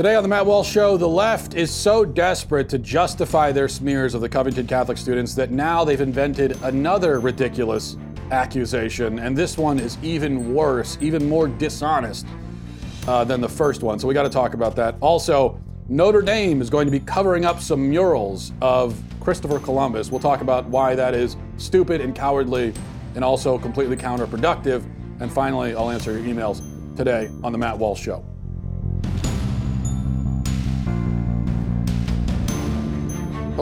Today on the Matt Walsh Show, the left is so desperate to justify their smears of the Covington Catholic students that now they've invented another ridiculous accusation, and this one is even worse, even more dishonest uh, than the first one. So we got to talk about that. Also, Notre Dame is going to be covering up some murals of Christopher Columbus. We'll talk about why that is stupid and cowardly and also completely counterproductive. And finally, I'll answer your emails today on the Matt Walsh Show.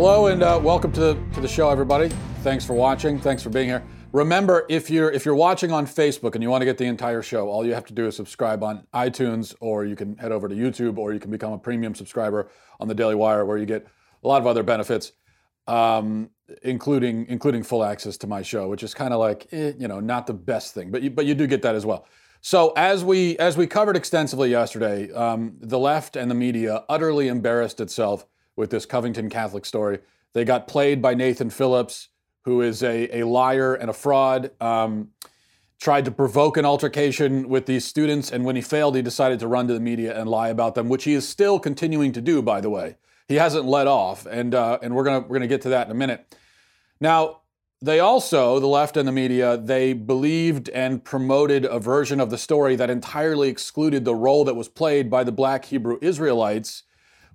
Hello and uh, welcome to the, to the show, everybody. Thanks for watching. Thanks for being here. Remember, if you're if you're watching on Facebook and you want to get the entire show, all you have to do is subscribe on iTunes, or you can head over to YouTube, or you can become a premium subscriber on the Daily Wire, where you get a lot of other benefits, um, including including full access to my show, which is kind of like eh, you know not the best thing, but you, but you do get that as well. So as we as we covered extensively yesterday, um, the left and the media utterly embarrassed itself with this Covington Catholic story. They got played by Nathan Phillips, who is a, a liar and a fraud. Um, tried to provoke an altercation with these students, and when he failed, he decided to run to the media and lie about them, which he is still continuing to do, by the way. He hasn't let off, and uh, and we're gonna we're gonna get to that in a minute. Now, they also, the left and the media, they believed and promoted a version of the story that entirely excluded the role that was played by the black Hebrew Israelites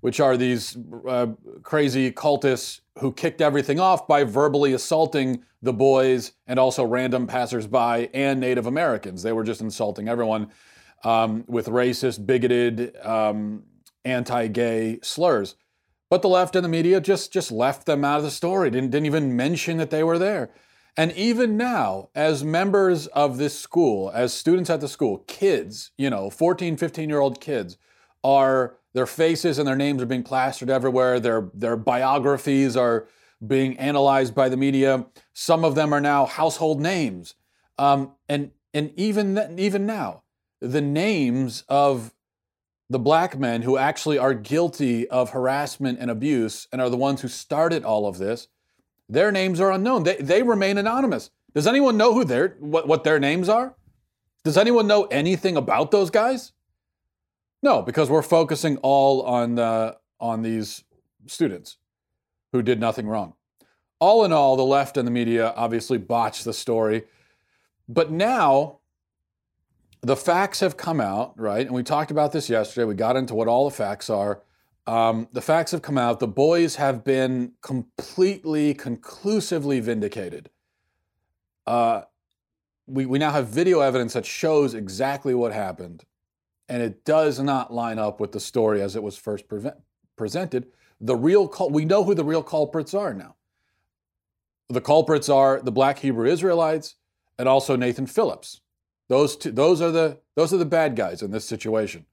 which are these uh, crazy cultists who kicked everything off by verbally assaulting the boys and also random passersby and Native Americans. They were just insulting everyone um, with racist, bigoted, um, anti-gay slurs. But the left and the media just just left them out of the story. Didn't didn't even mention that they were there. And even now, as members of this school, as students at the school, kids, you know, 14, 15 year old kids are their faces and their names are being plastered everywhere. Their, their biographies are being analyzed by the media. Some of them are now household names. Um, and, and even, even now, the names of the black men who actually are guilty of harassment and abuse and are the ones who started all of this, their names are unknown. They, they remain anonymous. Does anyone know who their, what, what their names are? Does anyone know anything about those guys? No, because we're focusing all on uh, on these students who did nothing wrong. All in all, the left and the media obviously botched the story, but now the facts have come out, right? And we talked about this yesterday. We got into what all the facts are. Um, the facts have come out. The boys have been completely, conclusively vindicated. Uh, we, we now have video evidence that shows exactly what happened and it does not line up with the story as it was first pre- presented. The real cul- we know who the real culprits are now. The culprits are the black Hebrew Israelites and also Nathan Phillips. Those two, those are the those are the bad guys in this situation.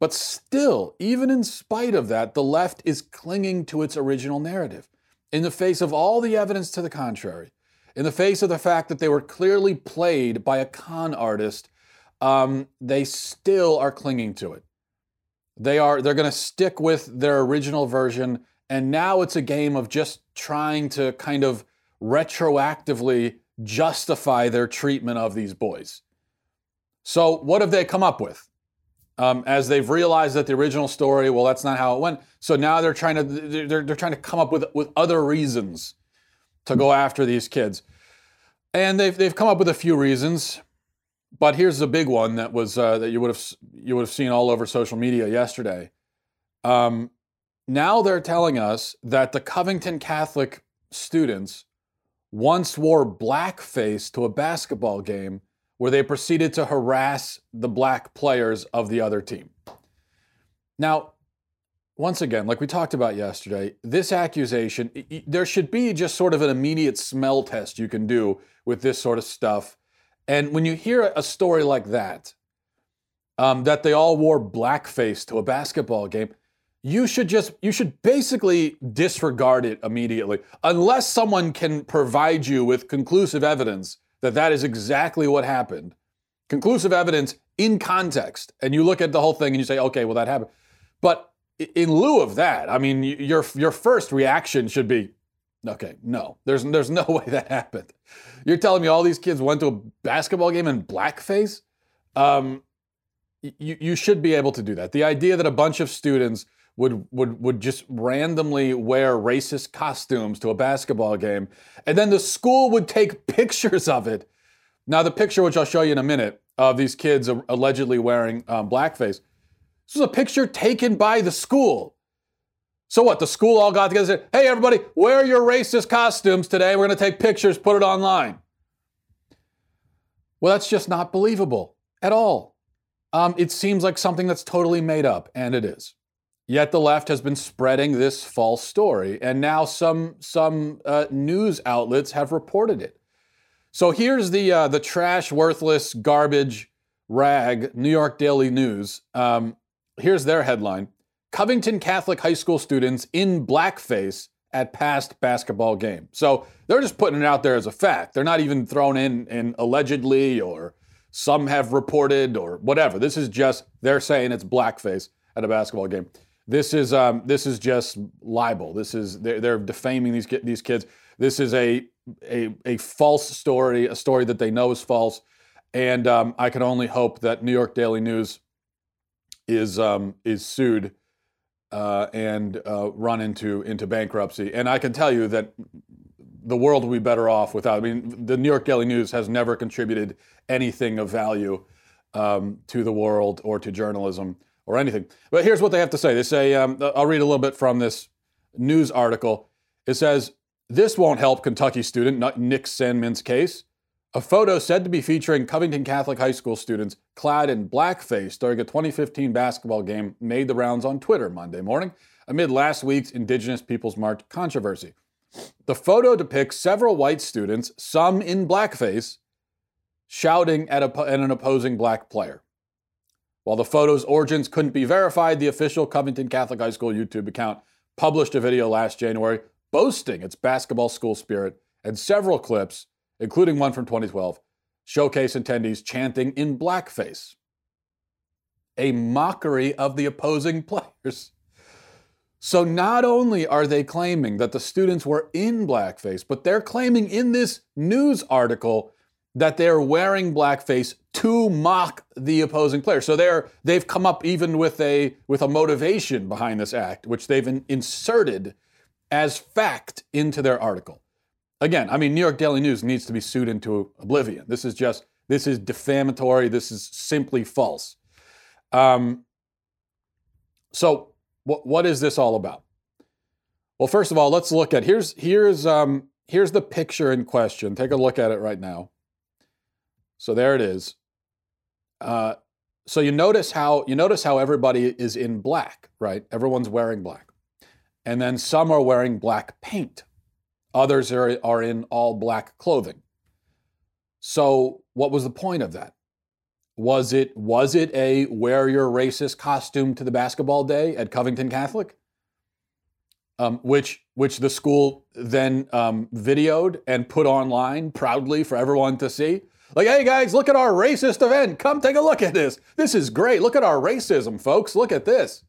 But still, even in spite of that, the left is clinging to its original narrative in the face of all the evidence to the contrary, in the face of the fact that they were clearly played by a con artist um, they still are clinging to it. They are they're going to stick with their original version, and now it's a game of just trying to kind of retroactively justify their treatment of these boys. So what have they come up with? Um, as they've realized that the original story, well, that's not how it went. So now they're trying to they're, they're trying to come up with with other reasons to go after these kids, and they've they've come up with a few reasons. But here's the big one that was uh, that you would have you would have seen all over social media yesterday. Um, now they're telling us that the Covington Catholic students once wore blackface to a basketball game where they proceeded to harass the black players of the other team. Now, once again, like we talked about yesterday, this accusation, there should be just sort of an immediate smell test you can do with this sort of stuff and when you hear a story like that, um, that they all wore blackface to a basketball game, you should just you should basically disregard it immediately unless someone can provide you with conclusive evidence that that is exactly what happened. Conclusive evidence in context and you look at the whole thing and you say okay well that happened. But in lieu of that i mean your your first reaction should be Okay, no, there's there's no way that happened. You're telling me all these kids went to a basketball game in blackface? Um, you, you should be able to do that. The idea that a bunch of students would, would, would just randomly wear racist costumes to a basketball game, and then the school would take pictures of it. Now, the picture, which I'll show you in a minute, of these kids allegedly wearing um, blackface, this was a picture taken by the school. So what? The school all got together and said, hey, everybody, wear your racist costumes today. We're going to take pictures, put it online. Well, that's just not believable at all. Um, it seems like something that's totally made up, and it is. Yet the left has been spreading this false story, and now some some uh, news outlets have reported it. So here's the uh, the trash, worthless, garbage rag New York Daily News. Um, here's their headline: Covington Catholic High School students in blackface at past basketball game. So they're just putting it out there as a fact. They're not even thrown in in allegedly or some have reported or whatever. This is just they're saying it's blackface at a basketball game. This is um, this is just libel. This is they're, they're defaming these these kids. This is a, a a false story, a story that they know is false, and um, I can only hope that New York Daily News is um, is sued uh, and uh, run into into bankruptcy. And I can tell you that the world will be better off without. I mean, the New York Daily News has never contributed anything of value um, to the world or to journalism or anything. But here's what they have to say. They say, um, I'll read a little bit from this news article. It says, This won't help Kentucky student Nick Sandmann's case. A photo said to be featuring Covington Catholic High School students clad in blackface during a 2015 basketball game made the rounds on Twitter Monday morning amid last week's Indigenous Peoples March controversy. The photo depicts several white students, some in blackface, shouting at, a, at an opposing black player. While the photo's origins couldn't be verified, the official Covington Catholic High School YouTube account published a video last January boasting its basketball school spirit and several clips, including one from 2012, showcase attendees chanting in blackface, a mockery of the opposing players. So not only are they claiming that the students were in blackface, but they're claiming in this news article that they're wearing blackface to mock the opposing player. So they're they've come up even with a with a motivation behind this act, which they've in, inserted as fact into their article. Again, I mean, New York Daily News needs to be sued into oblivion. This is just this is defamatory. This is simply false. Um, so, what what is this all about? Well, first of all, let's look at here's here's um, here's the picture in question. Take a look at it right now. So there it is. Uh, so you notice how you notice how everybody is in black, right? Everyone's wearing black, and then some are wearing black paint. Others are, are in all black clothing. So what was the point of that? Was it was it a wear your racist costume to the basketball day at Covington Catholic? Um, which which the school then um, videoed and put online proudly for everyone to see. Like, hey guys, look at our racist event. Come take a look at this. This is great. Look at our racism, folks. Look at this.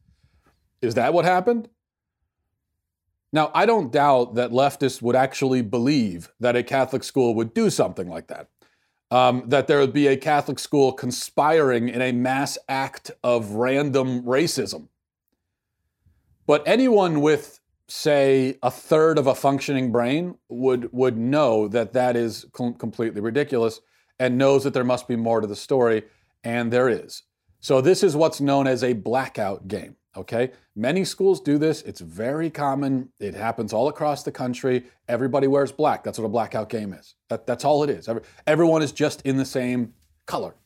Is that what happened? Now, I don't doubt that leftists would actually believe that a Catholic school would do something like that. Um, that there would be a Catholic school conspiring in a mass act of random racism. But anyone with, say, a third of a functioning brain would, would know that that is com- completely ridiculous and knows that there must be more to the story, and there is. So, this is what's known as a blackout game. Okay, many schools do this. It's very common. It happens all across the country. Everybody wears black. That's what a blackout game is. That, that's all it is. Every, everyone is just in the same color.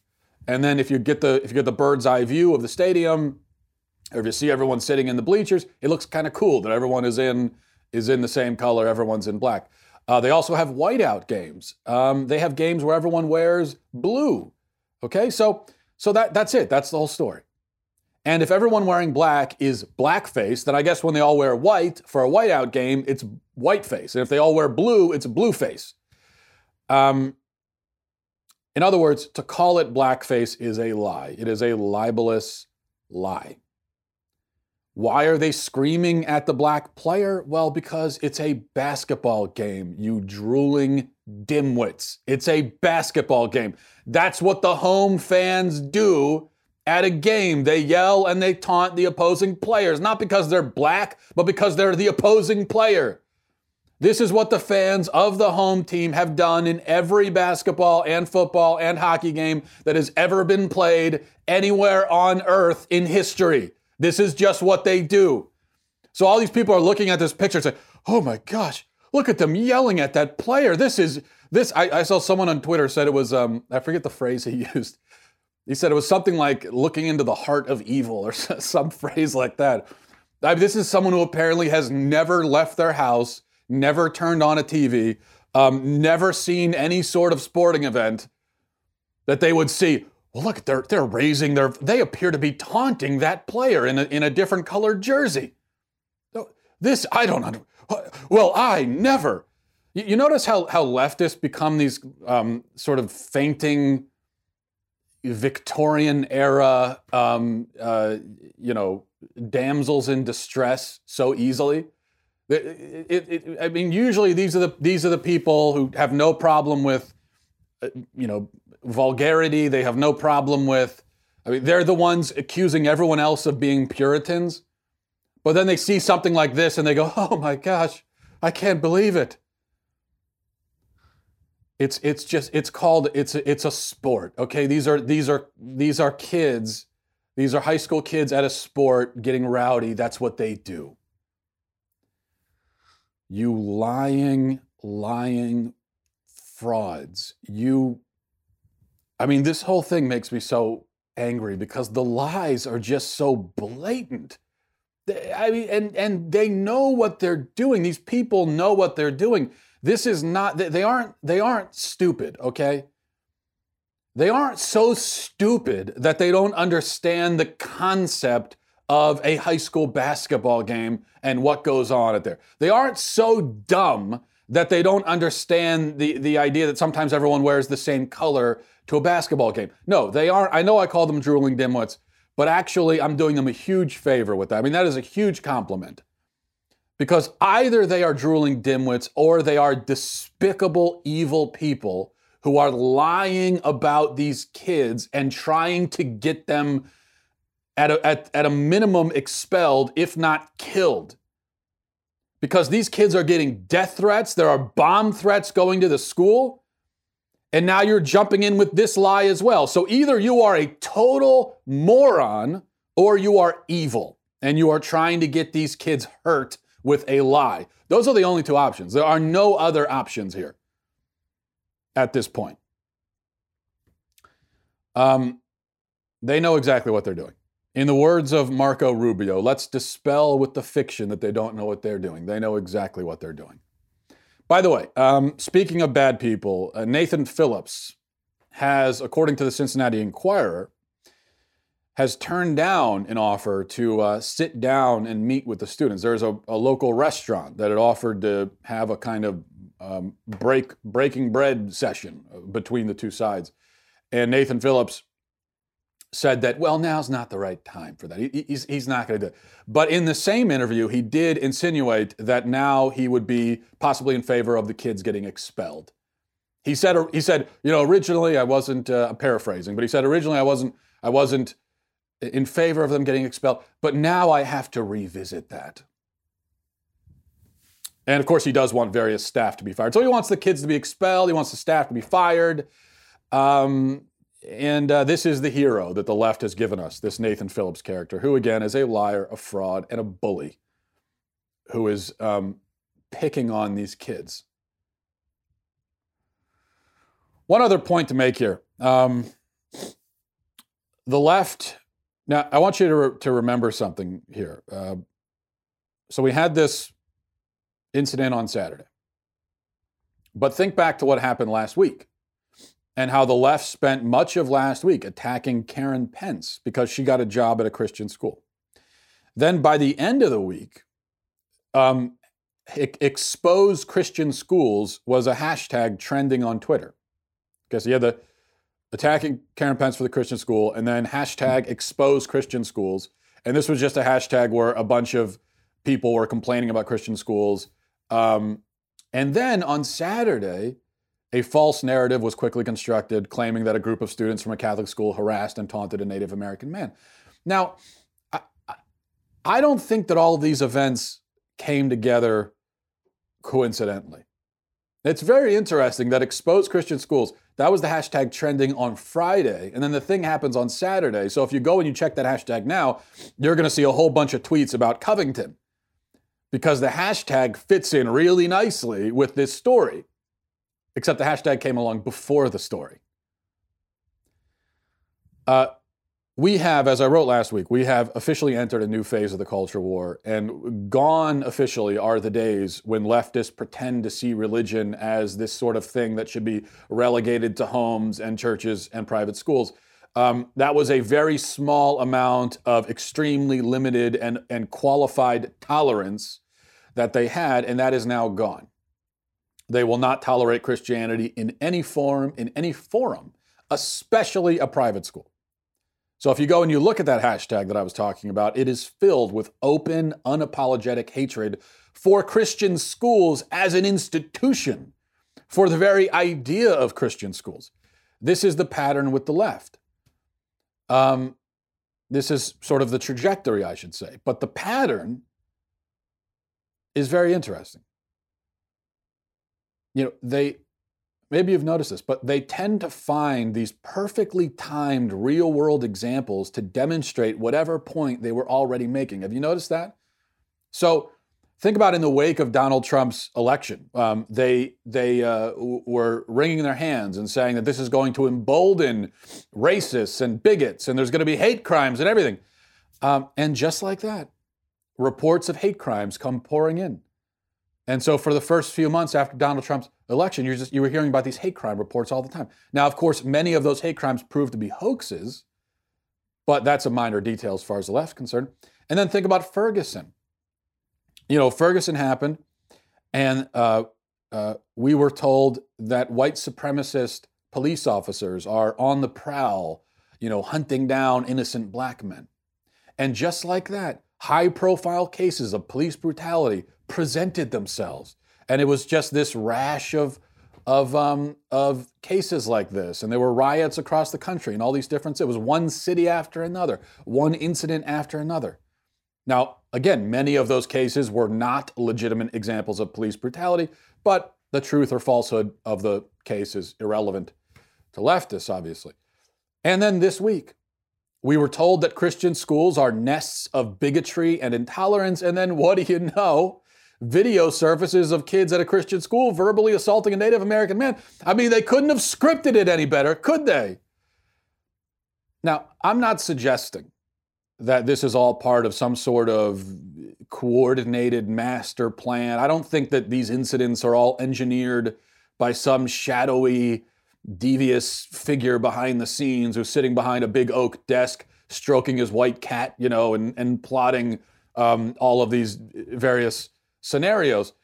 And then if you get the if you get the bird's eye view of the stadium, or if you see everyone sitting in the bleachers, it looks kind of cool that everyone is in is in the same color. Everyone's in black. Uh, they also have whiteout games. Um, they have games where everyone wears blue. Okay, so so that that's it. That's the whole story. And if everyone wearing black is blackface, then I guess when they all wear white for a whiteout game, it's whiteface. And if they all wear blue, it's blueface. Um, in other words, to call it blackface is a lie. It is a libelous lie. Why are they screaming at the black player? Well, because it's a basketball game, you drooling dimwits. It's a basketball game. That's what the home fans do at a game, they yell and they taunt the opposing players, not because they're black, but because they're the opposing player. This is what the fans of the home team have done in every basketball and football and hockey game that has ever been played anywhere on earth in history. This is just what they do. So all these people are looking at this picture and say, oh my gosh, look at them yelling at that player. This is, this, I, I saw someone on Twitter said it was, um, I forget the phrase he used. He said it was something like looking into the heart of evil or some phrase like that. I mean, this is someone who apparently has never left their house, never turned on a TV, um, never seen any sort of sporting event that they would see. Well, look, they're they're raising their. They appear to be taunting that player in a, in a different colored jersey. This I don't know. Well, I never. You, you notice how how leftists become these um, sort of fainting Victorian era, um, uh, you know, damsels in distress so easily. It, it, it, I mean, usually these are the these are the people who have no problem with, uh, you know, vulgarity. They have no problem with. I mean, they're the ones accusing everyone else of being Puritans, but then they see something like this and they go, "Oh my gosh, I can't believe it." It's it's just it's called it's a, it's a sport. Okay, these are these are these are kids. These are high school kids at a sport getting rowdy. That's what they do. You lying, lying frauds. You I mean, this whole thing makes me so angry because the lies are just so blatant. I mean, and and they know what they're doing. These people know what they're doing. This is not they aren't they aren't stupid, okay? They aren't so stupid that they don't understand the concept of a high school basketball game and what goes on at there. They aren't so dumb that they don't understand the, the idea that sometimes everyone wears the same color to a basketball game. No, they aren't. I know I call them drooling dimwits, but actually I'm doing them a huge favor with that. I mean, that is a huge compliment because either they are drooling dimwits or they are despicable, evil people who are lying about these kids and trying to get them at a, at, at a minimum expelled, if not killed. Because these kids are getting death threats, there are bomb threats going to the school, and now you're jumping in with this lie as well. So either you are a total moron or you are evil and you are trying to get these kids hurt with a lie. Those are the only two options. There are no other options here at this point. Um, they know exactly what they're doing. In the words of Marco Rubio, let's dispel with the fiction that they don't know what they're doing. They know exactly what they're doing. By the way, um, speaking of bad people, uh, Nathan Phillips has, according to the Cincinnati Enquirer, has turned down an offer to uh, sit down and meet with the students. There's a, a, local restaurant that had offered to have a kind of um, break breaking bread session between the two sides, and Nathan Phillips said that well now's not the right time for that. He, he's he's not going to do it. But in the same interview, he did insinuate that now he would be possibly in favor of the kids getting expelled. He said he said you know originally I wasn't uh, paraphrasing, but he said originally I wasn't I wasn't in favor of them getting expelled, but now I have to revisit that. And of course, he does want various staff to be fired. So he wants the kids to be expelled, he wants the staff to be fired. Um, and uh, this is the hero that the left has given us this Nathan Phillips character, who again is a liar, a fraud, and a bully who is um, picking on these kids. One other point to make here um, the left now, I want you to, re- to remember something here. Uh, so we had this incident on Saturday. But think back to what happened last week and how the left spent much of last week attacking Karen Pence because she got a job at a Christian school. Then by the end of the week, um, expose Christian schools was a hashtag trending on Twitter. Because you had the attacking Karen Pence for the Christian school, and then hashtag expose Christian schools. And this was just a hashtag where a bunch of people were complaining about Christian schools. Um, and then on Saturday, a false narrative was quickly constructed claiming that a group of students from a Catholic school harassed and taunted a Native American man. Now, I, I don't think that all of these events came together coincidentally. It's very interesting that exposed Christian schools, that was the hashtag trending on Friday, and then the thing happens on Saturday. So if you go and you check that hashtag now, you're going to see a whole bunch of tweets about Covington because the hashtag fits in really nicely with this story, except the hashtag came along before the story. Uh, we have, as I wrote last week, we have officially entered a new phase of the culture war, and gone officially are the days when leftists pretend to see religion as this sort of thing that should be relegated to homes and churches and private schools. Um, that was a very small amount of extremely limited and, and qualified tolerance that they had, and that is now gone. They will not tolerate Christianity in any form, in any forum, especially a private school. So if you go and you look at that hashtag that I was talking about, it is filled with open, unapologetic hatred for Christian schools as an institution, for the very idea of Christian schools. This is the pattern with the left. Um, this is sort of the trajectory, I should say. But the pattern is very interesting. You know, they maybe you've noticed this, but they tend to find these perfectly timed real world examples to demonstrate whatever point they were already making. Have you noticed that? So think about in the wake of Donald Trump's election, um, they they uh, were wringing their hands and saying that this is going to embolden racists and bigots, and there's going to be hate crimes and everything. Um, and just like that, reports of hate crimes come pouring in. And so for the first few months after Donald Trump's election, you're just you were hearing about these hate crime reports all the time. Now, of course, many of those hate crimes proved to be hoaxes, but that's a minor detail as far as the left's concerned. And then think about Ferguson. You know, Ferguson happened, and uh, uh, we were told that white supremacist police officers are on the prowl, you know, hunting down innocent black men. And just like that, high profile cases of police brutality presented themselves. And it was just this rash of, of, um, of cases like this. And there were riots across the country and all these different, it was one city after another, one incident after another. Now, again, many of those cases were not legitimate examples of police brutality, but the truth or falsehood of the case is irrelevant to leftists, obviously. And then this week, we were told that Christian schools are nests of bigotry and intolerance. And then what do you know? Video surfaces of kids at a Christian school verbally assaulting a Native American man. I mean, they couldn't have scripted it any better, could they? Now, I'm not suggesting that this is all part of some sort of coordinated master plan. I don't think that these incidents are all engineered by some shadowy devious figure behind the scenes who's sitting behind a big oak desk, stroking his white cat, you know, and, and plotting um, all of these various scenarios.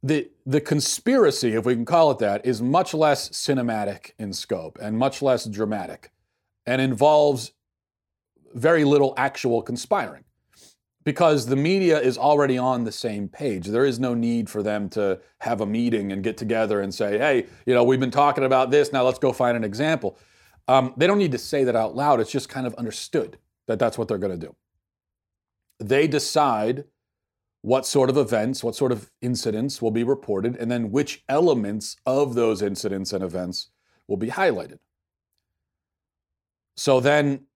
The, the conspiracy, if we can call it that, is much less cinematic in scope and much less dramatic and involves very little actual conspiring because the media is already on the same page. There is no need for them to have a meeting and get together and say, hey, you know, we've been talking about this, now let's go find an example. Um, they don't need to say that out loud, it's just kind of understood that that's what they're going to do. They decide what sort of events, what sort of incidents will be reported, and then which elements of those incidents and events will be highlighted. So then,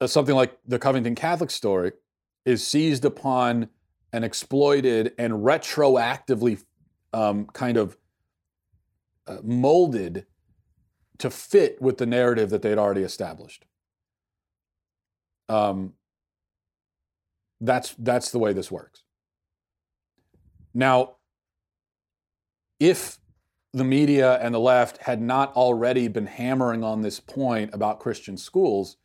uh, something like the Covington Catholic story is seized upon and exploited and retroactively um, kind of uh, molded to fit with the narrative that they'd already established. Um, that's that's the way this works. Now, if the media and the left had not already been hammering on this point about Christian schools,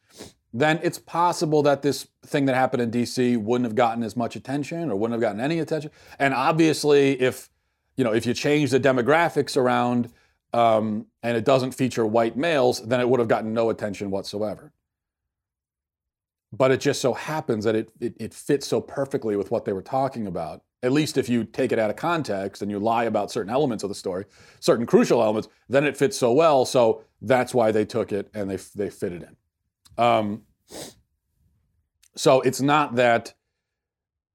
then it's possible that this thing that happened in DC wouldn't have gotten as much attention or wouldn't have gotten any attention. And obviously, if you know if you change the demographics around um, and it doesn't feature white males, then it would have gotten no attention whatsoever. But it just so happens that it, it, it fits so perfectly with what they were talking about At least if you take it out of context and you lie about certain elements of the story, certain crucial elements, then it fits so well. So that's why they took it and they they fit it in. Um, so it's not that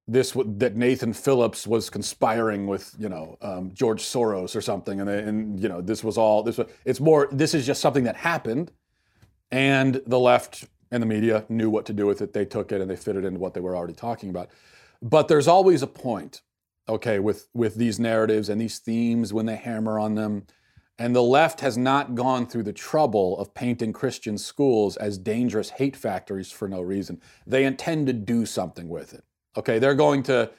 this that Nathan Phillips was conspiring with you know um, George Soros or something, and they, and you know this was all this was. It's more. This is just something that happened, and the left and the media knew what to do with it. They took it and they fitted it into what they were already talking about. But there's always a point, okay, with with these narratives and these themes when they hammer on them. And the left has not gone through the trouble of painting Christian schools as dangerous hate factories for no reason. They intend to do something with it. Okay, they're going to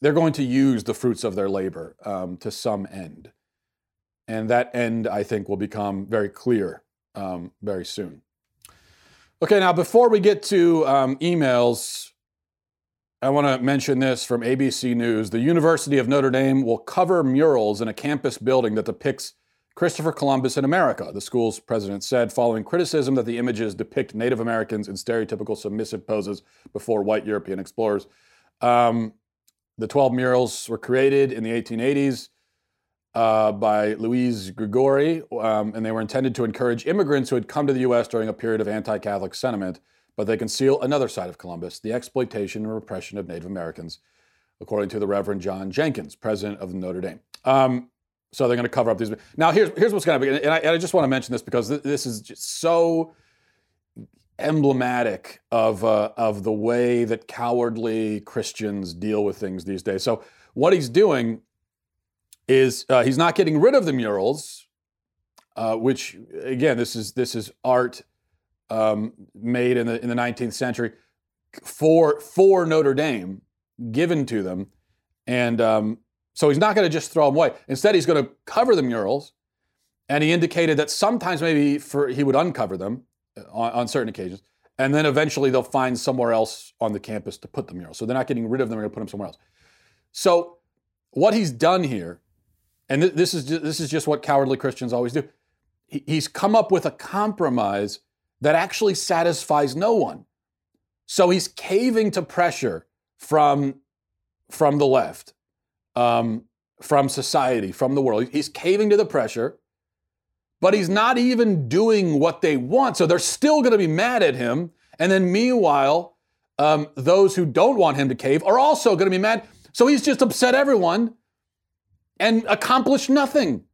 they're going to use the fruits of their labor um, to some end, and that end I think will become very clear um, very soon. Okay, now before we get to um, emails, I want to mention this from ABC News. The University of Notre Dame will cover murals in a campus building that depicts Christopher Columbus in America, the school's president said, following criticism that the images depict Native Americans in stereotypical submissive poses before white European explorers. Um, the 12 murals were created in the 1880s uh, by Louise Gregori, um, and they were intended to encourage immigrants who had come to the U.S. during a period of anti Catholic sentiment, but they conceal another side of Columbus the exploitation and repression of Native Americans, according to the Reverend John Jenkins, president of Notre Dame. Um, so they're going to cover up these. Now, here's here's what's going to be, and I, and I, just want to mention this because th- this is just so emblematic of uh, of the way that cowardly Christians deal with things these days. So what he's doing is uh, he's not getting rid of the murals, uh, which again, this is this is art um, made in the in the 19th century for for Notre Dame, given to them, and um, so he's not going to just throw them away. Instead, he's going to cover the murals. And he indicated that sometimes maybe for, he would uncover them uh, on, on, certain occasions. And then eventually they'll find somewhere else on the campus to put the murals. So they're not getting rid of them, they're going to put them somewhere else. So what he's done here, and th- this, is just, this is just what cowardly Christians always do, he, he's come up with a compromise that actually satisfies no one. So he's caving to pressure from, from the left um, from society, from the world. He's caving to the pressure, but he's not even doing what they want. So they're still going to be mad at him. And then meanwhile, um, those who don't want him to cave are also going to be mad. So he's just upset everyone and accomplished nothing.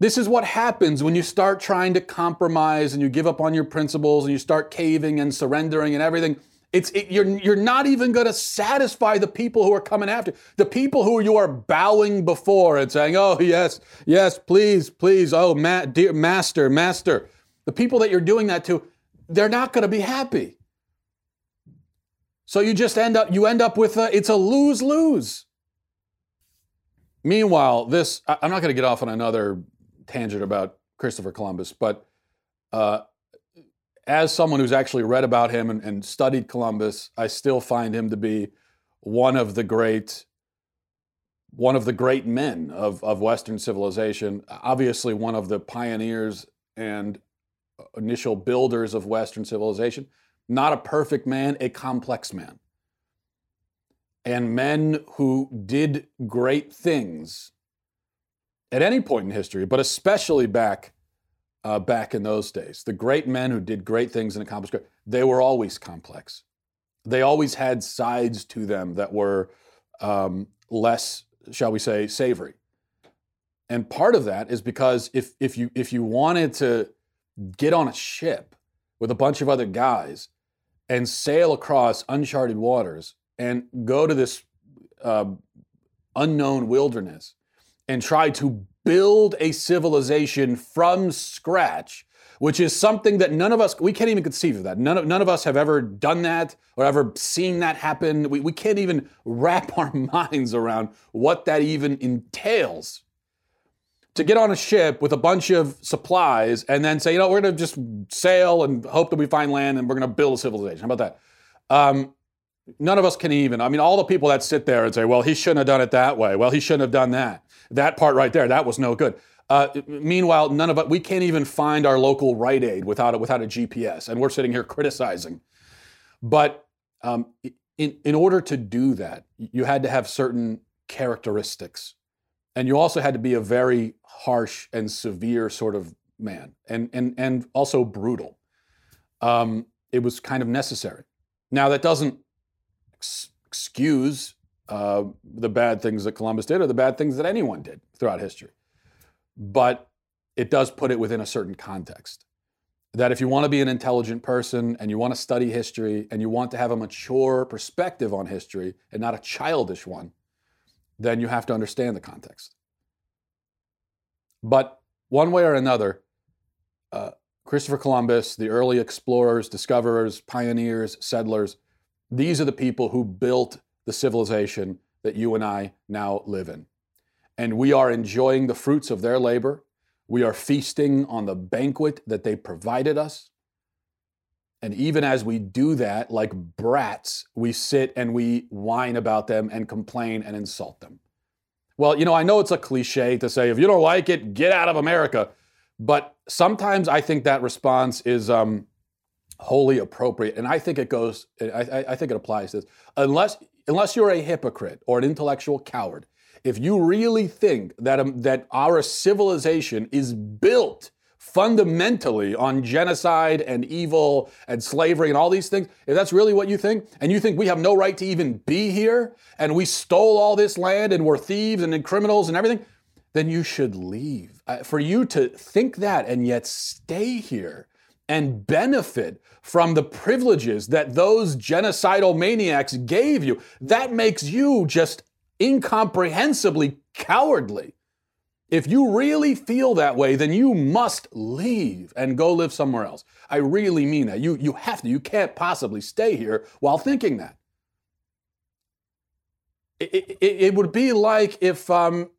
This is what happens when you start trying to compromise and you give up on your principles and you start caving and surrendering and everything. It's it, you're you're not even going to satisfy the people who are coming after the people who you are bowing before and saying, "Oh yes, yes, please, please, oh ma- dear master, master." The people that you're doing that to, they're not going to be happy. So you just end up you end up with a, it's a lose lose. Meanwhile, this I'm not going to get off on another tangent about Christopher Columbus, but uh, as someone who's actually read about him and, and, studied Columbus, I still find him to be one of the great one of the great men of, of Western civilization. Obviously, one of the pioneers and initial builders of Western civilization. Not a perfect man, a complex man. And men who did great things at any point in history, but especially back uh, back in those days. The great men who did great things and accomplished great, they were always complex. They always had sides to them that were um, less, shall we say, savory. And part of that is because if if you if you wanted to get on a ship with a bunch of other guys and sail across uncharted waters and go to this uh, unknown wilderness and try to build a civilization from scratch, which is something that none of us, we can't even conceive of that. None of, none of us have ever done that or ever seen that happen. We, we can't even wrap our minds around what that even entails. To get on a ship with a bunch of supplies and then say, you know, we're going to just sail and hope that we find land and we're going to build a civilization. How about that? Um, none of us can even. I mean, all the people that sit there and say, well, he shouldn't have done it that way. Well, he shouldn't have done that. That part right there, that was no good. Uh, meanwhile, none of us, we can't even find our local Rite Aid without a, without a GPS, and we're sitting here criticizing. But um, in, in order to do that, you had to have certain characteristics. And you also had to be a very harsh and severe sort of man and, and, and also brutal. Um, it was kind of necessary. Now, that doesn't ex- excuse uh, the bad things that Columbus did or the bad things that anyone did throughout history, but it does put it within a certain context that if you want to be an intelligent person and you want to study history and you want to have a mature perspective on history and not a childish one, then you have to understand the context. But one way or another, uh, Christopher Columbus, the early explorers, discoverers, pioneers, settlers, these are the people who built the civilization that you and I now live in. And we are enjoying the fruits of their labor we are feasting on the banquet that they provided us. And even as we do that, like brats, we sit and we whine about them and complain and insult them. Well, you know, I know it's a cliche to say, if you don't like it, get out of America. But sometimes I think that response is um, wholly appropriate. And I think it goes, I, I think it applies to this. Unless, unless you're a hypocrite or an intellectual coward, if you really think that, um, that our civilization is built fundamentally on genocide and evil and slavery and all these things, if that's really what you think, and you think we have no right to even be here, and we stole all this land and we're thieves and criminals and everything, then you should leave. Uh, for you to think that and yet stay here and benefit from the privileges that those genocidal maniacs gave you, that makes you just incomprehensibly cowardly. If you really feel that way, then you must leave and go live somewhere else. I really mean that. You, you have to. You can't possibly stay here while thinking that. It, it, it would be like if, um,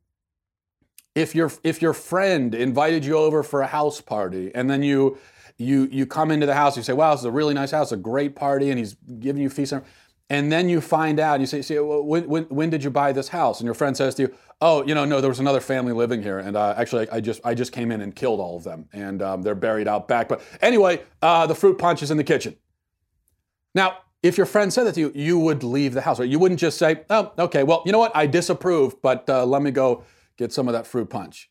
if, your, if your friend invited you over for a house party and then you, you, you come into the house, you say, wow, this is a really nice house, a great party, and he's giving you feast. And then you find out, you say, see, when, when, when, did you buy this house? And your friend says to you, oh, you know, no, there was another family living here. And uh, actually, I just, I just came in and killed all of them. And um, they're buried out back. But anyway, uh, the fruit punch is in the kitchen. Now, if your friend said that to you, you would leave the house, right? You wouldn't just say, oh, okay, well, you know what? I disapprove, but uh, let me go get some of that fruit punch.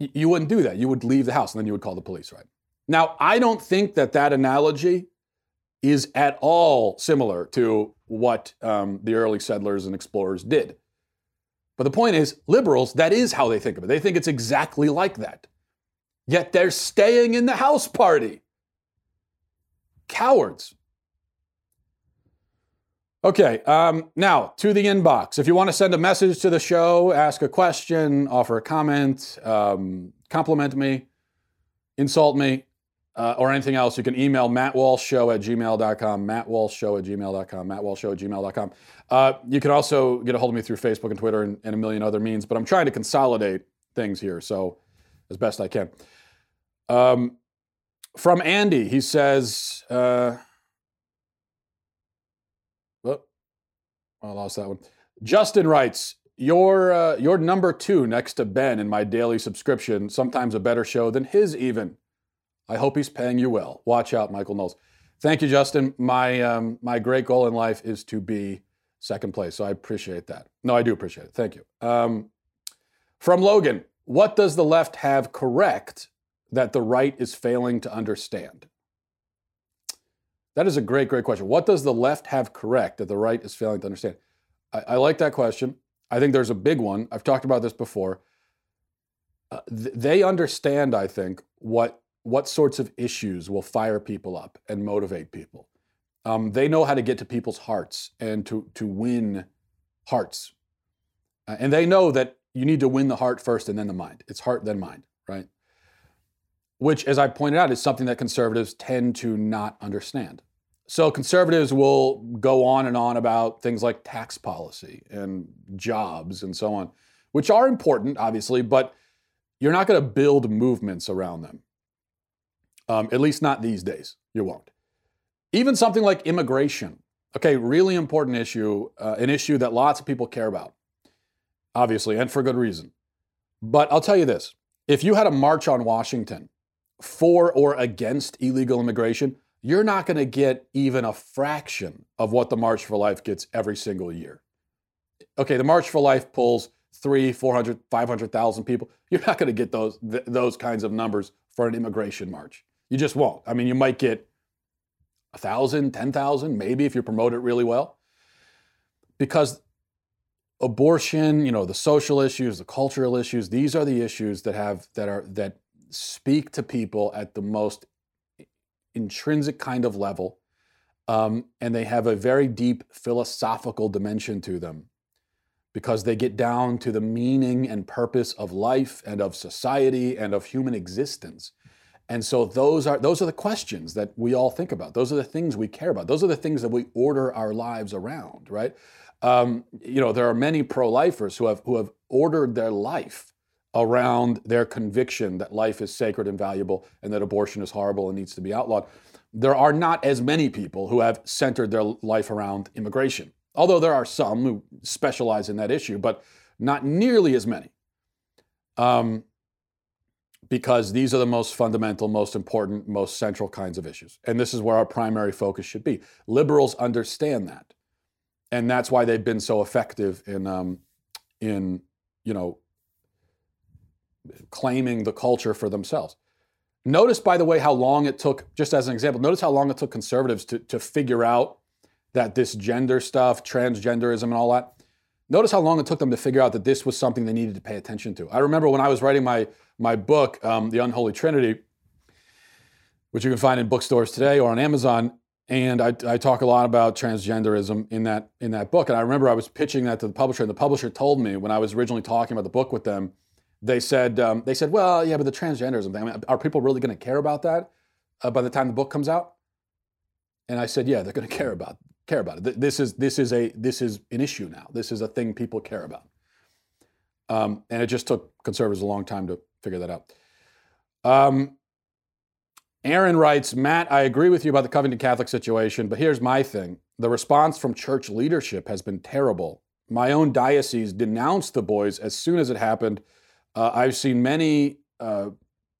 Y- you wouldn't do that. You would leave the house and then you would call the police, right? Now, I don't think that that analogy is at all similar to what um, the early settlers and explorers did. But the point is, liberals, that is how they think of it. They think it's exactly like that. Yet they're staying in the house party. Cowards. Okay, um, now to the inbox. If you want to send a message to the show, ask a question, offer a comment, um, compliment me, insult me, uh, or anything else, you can email mattwalshshow at gmail.com, mattwalshshow at gmail.com, mattwalshshow at gmail.com. Uh, you can also get a hold of me through Facebook and Twitter and, and, a million other means, but I'm trying to consolidate things here, so as best I can. Um, from Andy, he says, uh, oh, I lost that one. Justin writes, you're, uh, you're number two next to Ben in my daily subscription, sometimes a better show than his even. I hope he's paying you well. Watch out, Michael Knowles. Thank you, Justin. My um, my great goal in life is to be second place, so I appreciate that. No, I do appreciate it. Thank you. Um, from Logan, what does the left have correct that the right is failing to understand? That is a great, great question. What does the left have correct that the right is failing to understand? I, I like that question. I think there's a big one. I've talked about this before. Uh, th- they understand, I think, what what sorts of issues will fire people up and motivate people. Um, they know how to get to people's hearts and to, to win hearts. Uh, and they know that you need to win the heart first and then the mind. It's heart, then mind, right? Which, as I pointed out, is something that conservatives tend to not understand. So conservatives will go on and on about things like tax policy and jobs and so on, which are important, obviously, but you're not going to build movements around them. Um, at least not these days. You won't. Even something like immigration. Okay, really important issue, uh, an issue that lots of people care about, obviously, and for good reason. But I'll tell you this if you had a march on Washington for or against illegal immigration, you're not going to get even a fraction of what the March for Life gets every single year. Okay, the March for Life pulls three, 400, 500,000 people. You're not going to get those, th- those kinds of numbers for an immigration march. You just won't. I mean, you might get a thousand, ten thousand, maybe if you promote it really well. Because abortion, you know, the social issues, the cultural issues, these are the issues that have that are that speak to people at the most intrinsic kind of level. Um, and they have a very deep philosophical dimension to them because they get down to the meaning and purpose of life and of society and of human existence. And so those are those are the questions that we all think about. Those are the things we care about. Those are the things that we order our lives around, right? Um, you know, there are many pro-lifers who have who have ordered their life around their conviction that life is sacred and valuable and that abortion is horrible and needs to be outlawed. There are not as many people who have centered their life around immigration, although there are some who specialize in that issue, but not nearly as many. Um, because these are the most fundamental, most important, most central kinds of issues. And this is where our primary focus should be. Liberals understand that. And that's why they've been so effective in, um, in you know, claiming the culture for themselves. Notice, by the way, how long it took, just as an example, notice how long it took conservatives to, to figure out that this gender stuff, transgenderism, and all that. Notice how long it took them to figure out that this was something they needed to pay attention to. I remember when I was writing my, my book, um, The Unholy Trinity, which you can find in bookstores today or on Amazon, and I, I, talk a lot about transgenderism in that in that book. And I remember I was pitching that to the publisher, and the publisher told me when I was originally talking about the book with them, they said, um, they said, well, yeah, but the transgenderism thing, I mean, are people really going to care about that uh, by the time the book comes out? And I said, yeah, they're going to care about care about it. This is this is a this is an issue now. This is a thing people care about. Um, and it just took conservatives a long time to figure that out. Um, Aaron writes, Matt, I agree with you about the Covington Catholic situation, but here's my thing. The response from church leadership has been terrible. My own diocese denounced the boys as soon as it happened uh, I've seen many uh,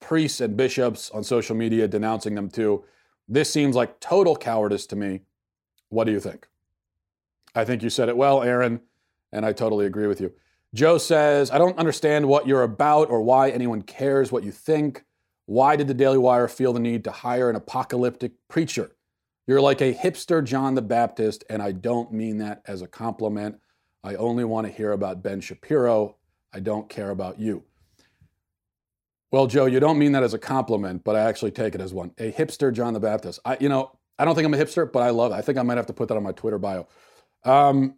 priests and bishops on social media denouncing them too. This seems like total cowardice to me. What do you think? I think you said it well, Aaron, and I totally agree with you. Joe says, I don't understand what you're about or why anyone cares what you think. Why did the Daily Wire feel the need to hire an apocalyptic preacher? You're like a hipster John the Baptist, and I don't mean that as a compliment. I only want to hear about Ben Shapiro. I don't care about you. Well, Joe, you don't mean that as a compliment, but I actually take it as one. A hipster John the Baptist. I, you know, I don't think I'm a hipster, but I love it. I think I might have to put that on my Twitter bio. Um,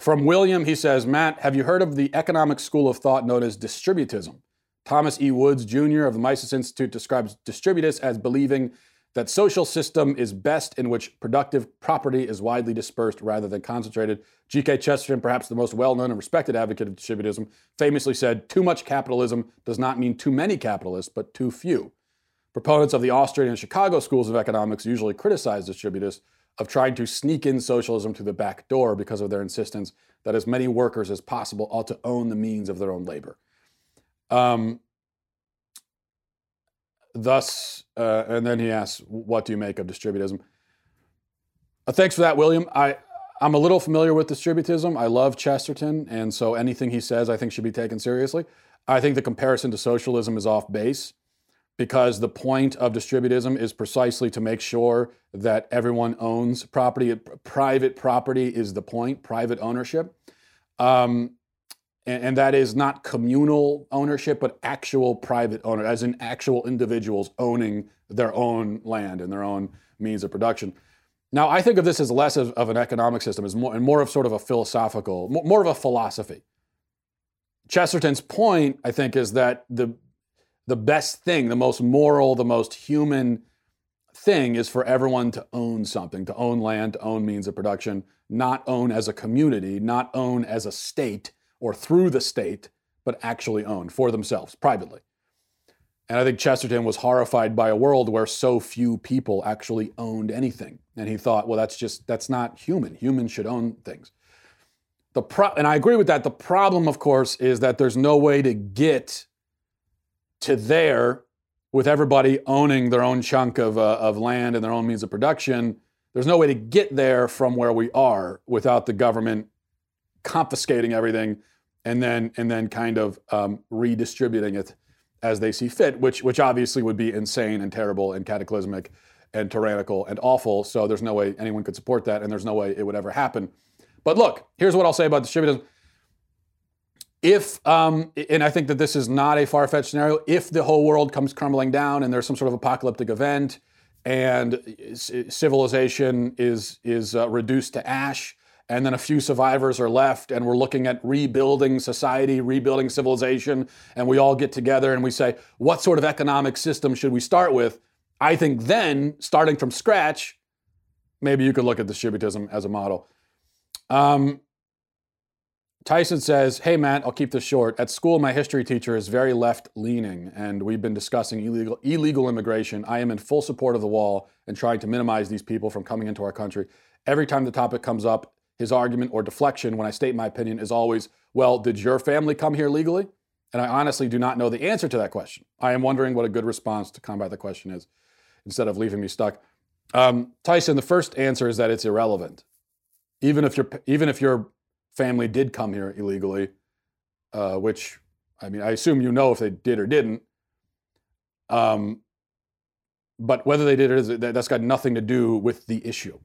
from William, he says, Matt, have you heard of the economic school of thought known as distributism? Thomas E. Woods Jr. of the Mises Institute describes distributism as believing that social system is best in which productive property is widely dispersed rather than concentrated. G.K. Chesterton, perhaps the most well known and respected advocate of distributism, famously said, Too much capitalism does not mean too many capitalists, but too few. Proponents of the Austrian and Chicago schools of economics usually criticize distributists of trying to sneak in socialism through the back door because of their insistence that as many workers as possible ought to own the means of their own labor. Um, Thus, uh, and then he asks, "What do you make of distributism?" Uh, thanks for that, William. I I'm a little familiar with distributism. I love Chesterton, and so anything he says, I think, should be taken seriously. I think the comparison to socialism is off base because the point of distributism is precisely to make sure that everyone owns property. Private property is the point, private ownership. Um, and, and that is not communal ownership, but actual private owner, as in actual individuals owning their own land and their own means of production. Now, I think of this as less of, of an economic system, as more and more of sort of a philosophical, more, more of a philosophy. Chesterton's point, I think, is that the the best thing, the most moral, the most human thing is for everyone to own something, to own land, to own means of production, not own as a community, not own as a state, or through the state, but actually own for themselves privately. And I think Chesterton was horrified by a world where so few people actually owned anything. And he thought, well, that's just, that's not human. Humans should own things. The pro- and I agree with that. The problem, of course, is that there's no way to get to there with everybody owning their own chunk of, uh, of land and their own means of production, there's no way to get there from where we are without the government confiscating everything and then and then kind of um, redistributing it as they see fit, which which obviously would be insane and terrible and cataclysmic and tyrannical and awful. So there's no way anyone could support that, and there's no way it would ever happen. But look, here's what I'll say about distributism. If, um, and I think that this is not a far fetched scenario, if the whole world comes crumbling down and there's some sort of apocalyptic event and civilization is, is uh, reduced to ash, and then a few survivors are left, and we're looking at rebuilding society, rebuilding civilization, and we all get together and we say, what sort of economic system should we start with? I think then, starting from scratch, maybe you could look at distributism as a model. Um, Tyson says, Hey, Matt, I'll keep this short. At school, my history teacher is very left leaning, and we've been discussing illegal, illegal immigration. I am in full support of the wall and trying to minimize these people from coming into our country. Every time the topic comes up, his argument or deflection when I state my opinion is always, Well, did your family come here legally? And I honestly do not know the answer to that question. I am wondering what a good response to combat the question is instead of leaving me stuck. Um, Tyson, the first answer is that it's irrelevant. Even if, your, even if your family did come here illegally, uh, which I mean, I assume you know if they did or didn't. Um, but whether they did it, is, that's got nothing to do with the issue.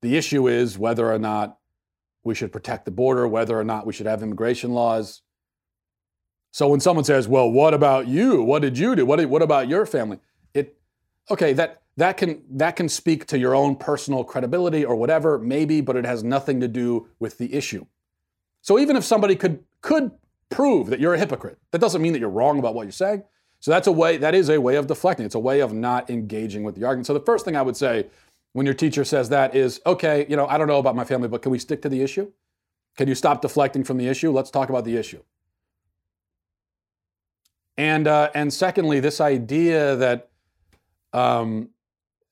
The issue is whether or not we should protect the border, whether or not we should have immigration laws. So when someone says, "Well, what about you? What did you do? What, what about your family?" It okay that that can that can speak to your own personal credibility or whatever maybe but it has nothing to do with the issue. So even if somebody could could prove that you're a hypocrite that doesn't mean that you're wrong about what you're saying. So that's a way that is a way of deflecting. It's a way of not engaging with the argument. So the first thing i would say when your teacher says that is okay you know i don't know about my family but can we stick to the issue? Can you stop deflecting from the issue? Let's talk about the issue. And uh, and secondly this idea that um,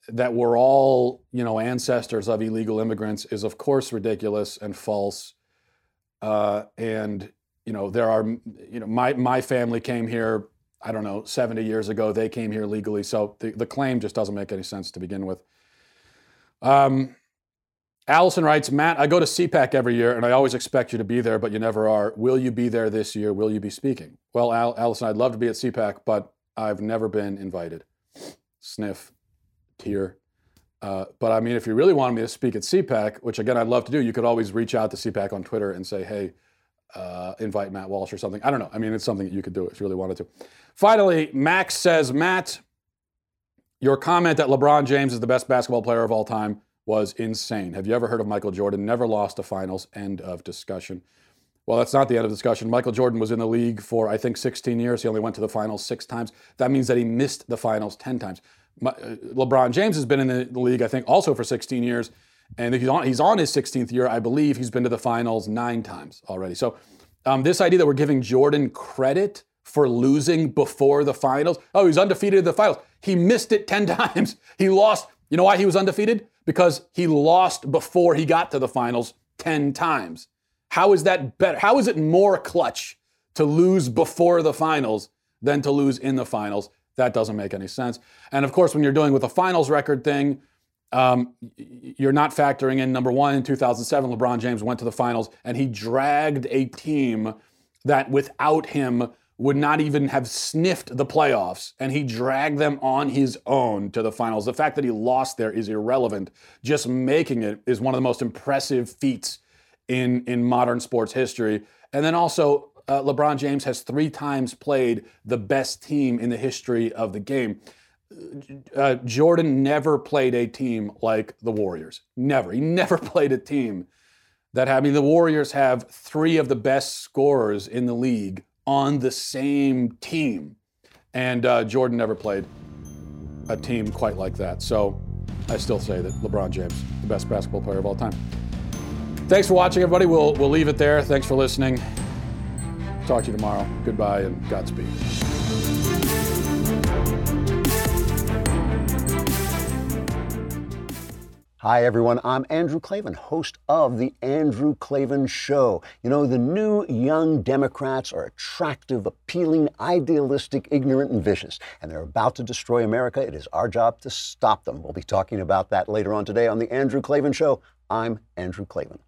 that we're all, you know, ancestors of illegal immigrants is of course ridiculous and false. Uh, and you know, there are, you know, my my family came here, I don't know, 70 years ago. They came here legally, so the, the claim just doesn't make any sense to begin with. Um, Allison writes, Matt, I go to CPAC every year and I always expect you to be there, but you never are. Will you be there this year? Will you be speaking? Well, Al- Allison, I'd love to be at CPAC, but I've never been invited. Sniff tier. Uh, but I mean, if you really wanted me to speak at CPAC, which again I'd love to do, you could always reach out to CPAC on Twitter and say, hey, uh, invite Matt Walsh or something. I don't know. I mean, it's something that you could do if you really wanted to. Finally, Max says, Matt, your comment that LeBron James is the best basketball player of all time was insane. Have you ever heard of Michael Jordan? Never lost a finals. End of discussion. Well, that's not the end of discussion. Michael Jordan was in the league for, I think, 16 years. He only went to the finals six times. That means that he missed the finals 10 times. Uh, LeBron James has been in the, league, I think, also for 16 years. And he's on, he's on his 16th year. I believe he's been to the finals nine times already. So, um, this idea that we're giving Jordan credit for losing before the finals oh, he's undefeated in the finals. He missed it 10 times. He lost. You know why he was undefeated? Because he lost before he got to the finals 10 times. How is that better? How is it more clutch to lose before the finals than to lose in the finals? That doesn't make any sense. And of course, when you're doing with a finals record thing, um, you're not factoring in number one in 2007, LeBron James went to the finals and he dragged a team that without him would not even have sniffed the playoffs, and he dragged them on his own to the finals. The fact that he lost there is irrelevant. Just making it is one of the most impressive feats in, in modern sports history. And then also, uh, LeBron James has three times played the best team in the history of the game. Uh, Jordan never played a team like the Warriors. Never. He never played a team that had, I mean, the Warriors have three of the best scorers in the league on the same team. And uh, Jordan never played a team quite like that. So I still say that LeBron James, the best basketball player of all time. Thanks for watching, everybody. We'll, we'll leave it there. Thanks for listening. Talk to you tomorrow. Goodbye and Godspeed. Hi, everyone. I'm Andrew Klavan, host of The Andrew Klavan Show. You know, the new young Democrats are attractive, appealing, idealistic, ignorant, and vicious, and they're about to destroy America. It is our job to stop them. We'll be talking about that later on today on The Andrew Klavan Show. I'm Andrew Klavan.